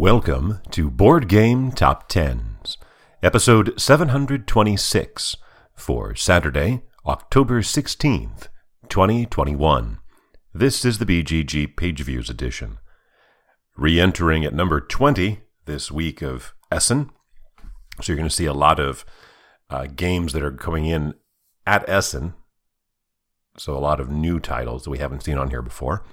Welcome to Board Game Top Tens, episode 726 for Saturday, October 16th, 2021. This is the BGG Page Views edition. Re entering at number 20 this week of Essen. So you're going to see a lot of uh, games that are coming in at Essen. So a lot of new titles that we haven't seen on here before.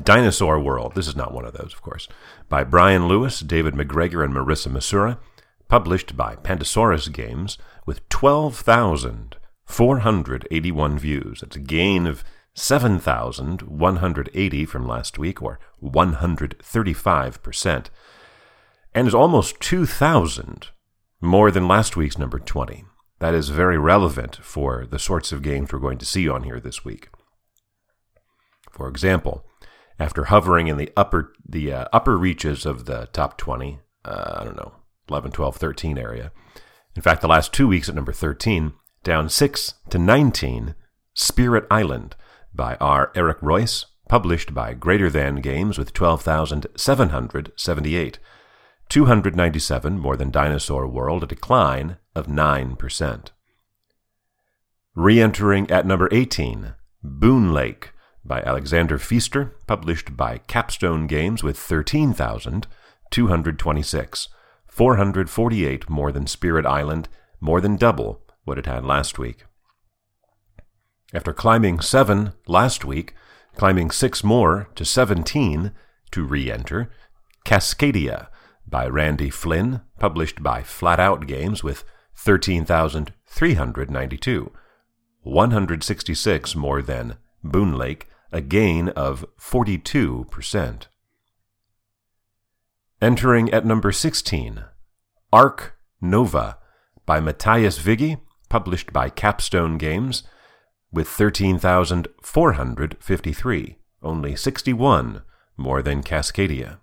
Dinosaur World. This is not one of those, of course. By Brian Lewis, David McGregor, and Marissa Masura. Published by Pandasaurus Games with 12,481 views. That's a gain of 7,180 from last week, or 135%. And is almost 2,000 more than last week's number 20. That is very relevant for the sorts of games we're going to see on here this week. For example, after hovering in the upper the uh, upper reaches of the top 20, uh, I don't know, 11, 12, 13 area. In fact, the last two weeks at number 13, down 6 to 19, Spirit Island by R. Eric Reuss, published by Greater Than Games with 12,778. 297 more than Dinosaur World, a decline of 9%. Re entering at number 18, Boonlake by Alexander Pfister, published by Capstone Games with 13,226. 448 more than Spirit Island, more than double what it had last week. After climbing 7 last week, climbing 6 more to 17 to re enter, Cascadia by Randy Flynn, published by Flat Out Games with 13,392. 166 more than Boonlake, a gain of 42%. Entering at number 16, Ark Nova by Mathias Wigge, published by Capstone Games, with 13,453, only 61 more than Cascadia.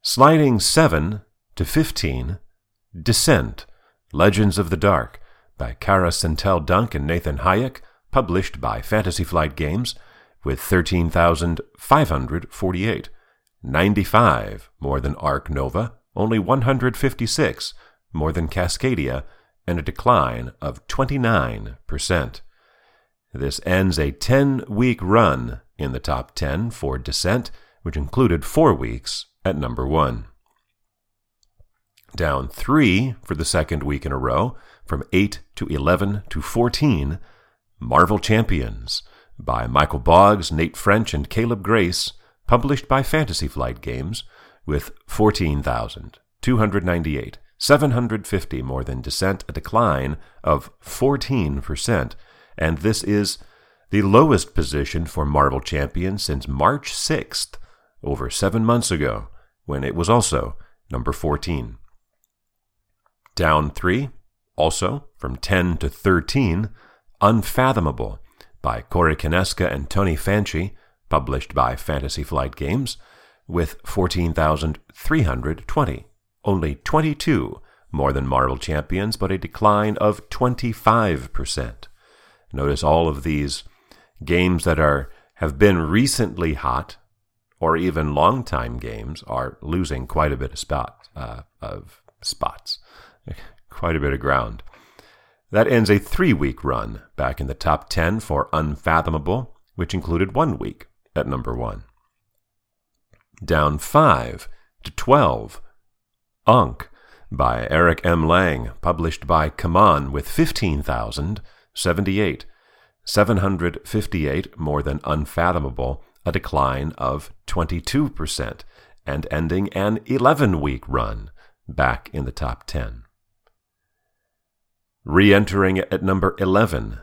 Sliding 7 to 15, Descent, Legends of the Dark by Kara Centell-Dunk and Nathan Hajek, published by Fantasy Flight Games, with 13,548, 95 more than Ark Nova, only 156 more than Cascadia, and a decline of 29%. This ends a 10 week run in the top 10 for Descent, which included four weeks at number 1. Down 3 for the second week in a row, from 8 to 11 to 14, Marvel Champions by Michael Boggs, Nate French, and Caleb Grace, published by Fantasy Flight Games, with 14,298, 750 more than Descent, a decline of 14%, and this is the lowest position for Marvel Champions since March 6th, over seven months ago, when it was also number 14. Down 3, also from 10 to 13, Unfathomable by Corey Konieczka and Tony Fanchi, published by Fantasy Flight Games, with 14,320, only 22 more than Marvel Champions, but a decline of 25%. Notice all of these games that are have been recently hot or even long-time games are losing quite a bit of spot uh, of spots, quite a bit of ground. That ends a three week run back in the top 10 for Unfathomable, which included one week at number one. Down 5 to 12, Ankh by Eric M. Lang, published by CMON with 15,078, 758 more than Unfathomable, a decline of 22%, and ending an 11 week run back in the top 10. Re entering at number 11,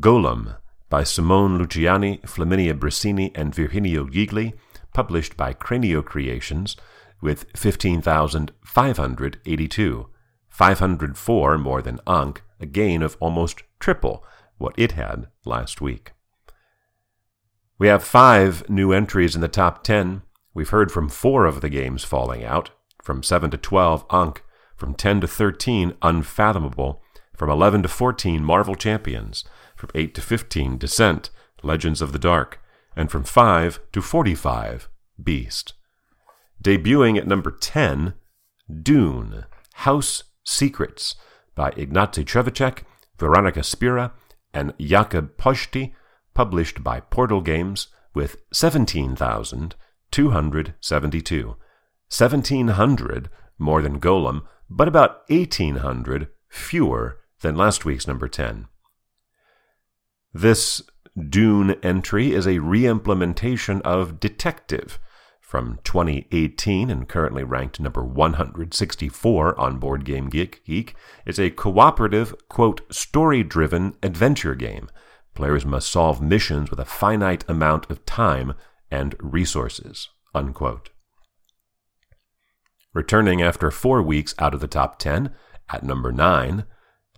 Golem by Simone Luciani, Flaminia Brasini, and Virginio Gigli, published by Cranio Creations, with 15,582, 504 more than Ankh, a gain of almost triple what it had last week. We have five new entries in the top 10. We've heard from four of the games falling out. From 7 to 12, Ankh. From 10 to 13, Unfathomable. From 11 to 14, Marvel Champions. From 8 to 15, Descent, Legends of the Dark. And from 5 to 45, Beast. Debuting at number 10, Dune House Secrets by Ignacy Trzewiczek, Weronika Spyra, and Jakub Poczty, published by Portal Games, with 17,272. 1,700 more than Golem, but about 1,800 fewer than last week's number 10. This Dune entry is a re-implementation of Detective from 2018 and currently ranked number 164 on Board Game Geek. Geek. It's a cooperative, quote, story-driven adventure game. Players must solve missions with a finite amount of time and resources, unquote. Returning after four weeks out of the top 10, at number 9,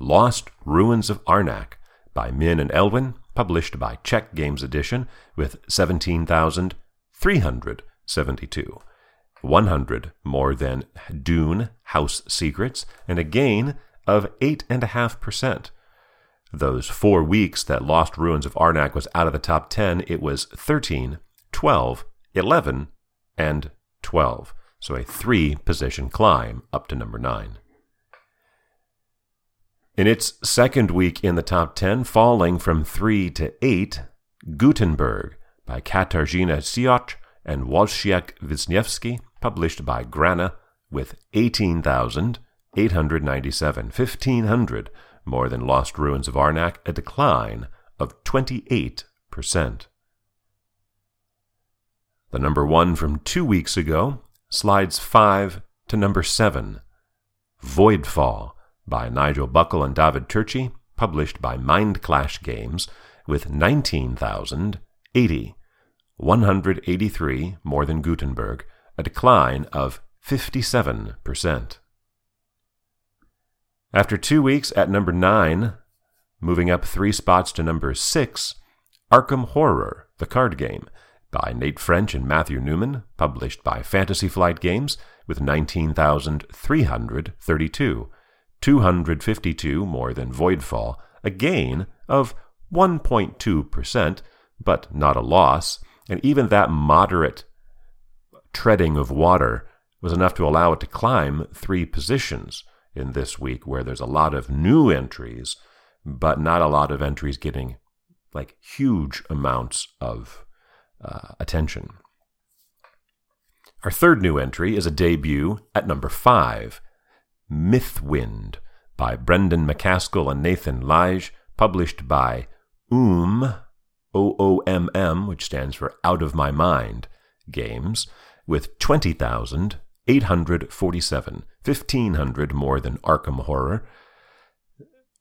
Lost Ruins of Arnak by Min and Elwen, published by Czech Games Edition, with 17,372. 100 more than Dune House Secrets, and a gain of 8.5%. Those four weeks that Lost Ruins of Arnak was out of the top 10, it was 13, 12, 11, and 12. So a three position climb up to number 9. In its second week in the top 10, falling from 3 to 8, Gutenberg by Katarzyna Cioch and Wojciech Wisniewski, published by Granna, with 18,897, 1,500 more than Lost Ruins of Arnak, a decline of 28%. The number one from two weeks ago slides 5 to number 7, Voidfall by Nigel Buckle and David Turczi, published by Mindclash Games, with 19,080, 183 more than Gutenberg, a decline of 57%. After two weeks at number 9, moving up three spots to number 6, Arkham Horror, the card game, by Nate French and Matthew Newman, published by Fantasy Flight Games, with 19,332, 252 more than Voidfall, a gain of 1.2%, but not a loss, and even that moderate treading of water was enough to allow it to climb three positions in this week, where there's a lot of new entries, but not a lot of entries getting like huge amounts of uh, attention. Our third new entry is a debut at number five Mythwind by Brendan McCaskill and Nathan Lige, published by OOM, O-O-M-M, which stands for Out of My Mind, Games, with 20,847, 1,500 more than Arkham Horror.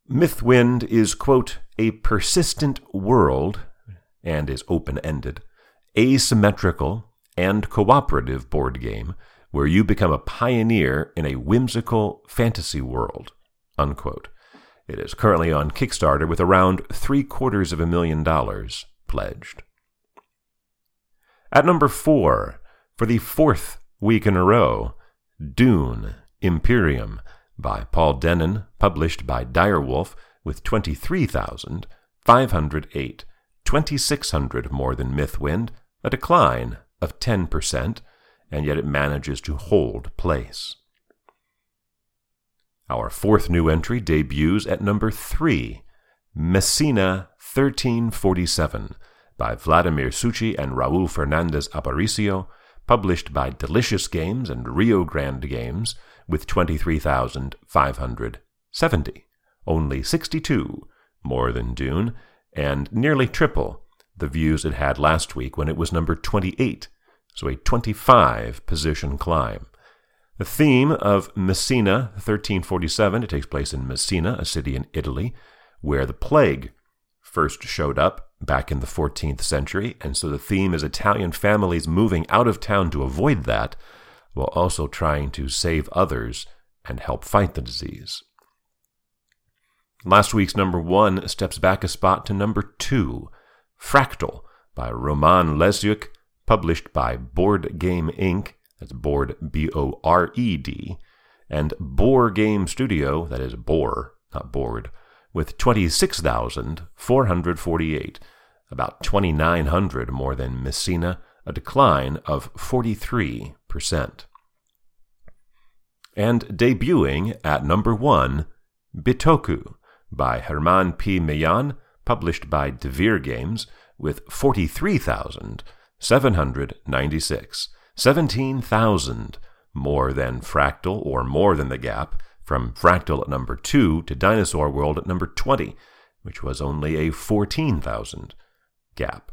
Mythwind is, quote, a persistent world, and is open-ended, asymmetrical, and cooperative board game where you become a pioneer in a whimsical fantasy world. Unquote. It is currently on Kickstarter with around three quarters of a million dollars pledged. At number four, for the fourth week in a row, Dune Imperium by Paul Dennen, published by Direwolf, with 23,508, 2,600 more than Mythwind, a decline of 10%, and yet it manages to hold place. Our fourth new entry debuts at number 3, Messina 1347 by Vladimir Suchy and Raul Fernandez Aparicio, published by Delicious Games and Rio Grande Games, with 23,570, only 62 more than Dune, and nearly triple the views it had last week when it was number 28, so a 25 position climb. The theme of Messina 1347, it takes place in Messina, a city in Italy, where the plague first showed up back in the 14th century, and so the theme is Italian families moving out of town to avoid that, while also trying to save others and help fight the disease. Last week's number one steps back a spot to number two, Fractal by Roman Lesyuk, published by Board Game Inc. That's Board B O R E D, and Boar Game Studio, that is Boar, not Board, with 26,448, about 2,900 more than Messina, a decline of 43%. And debuting at number 1, Bitoku by Germán P. Millán, published by Devir Games, with 43,796, 17,000 more than Fractal or more than the gap from Fractal at number 2 to Dinosaur World at number 20, which was only a 14,000 gap.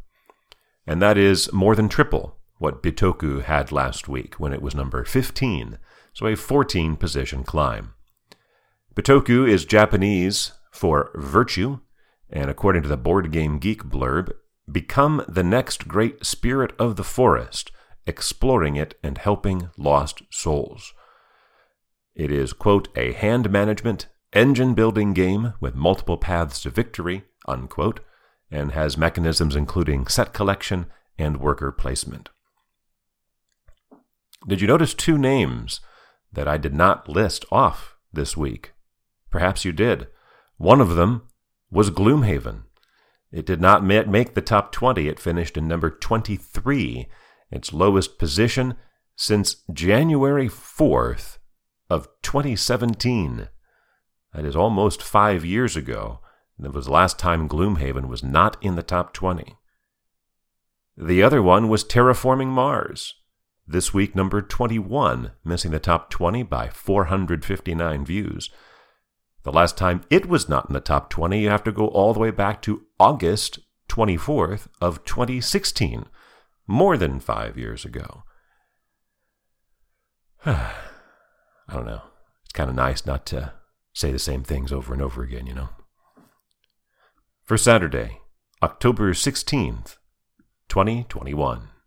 And that is more than triple what Bitoku had last week when it was number 15, so a 14 position climb. Bitoku is Japanese for virtue, and according to the Board Game Geek blurb, become the next great spirit of the forest, exploring it and helping lost souls. It is, quote, a hand management, engine building game with multiple paths to victory, unquote, and has mechanisms including set collection and worker placement. Did you notice two names that I did not list off this week? Perhaps you did. One of them was Gloomhaven. It did not make the top 20. It finished in number 23, its lowest position since January 4th of 2017. That is almost five years ago. That was the last time Gloomhaven was not in the top 20. The other one was Terraforming Mars. This week, number 21, missing the top 20 by 459 views. The last time it was not in the top 20, you have to go all the way back to August 24th of 2016, more than five years ago. I don't know. It's kind of nice not to say the same things over and over again, you know. For Saturday, October 16th, 2021.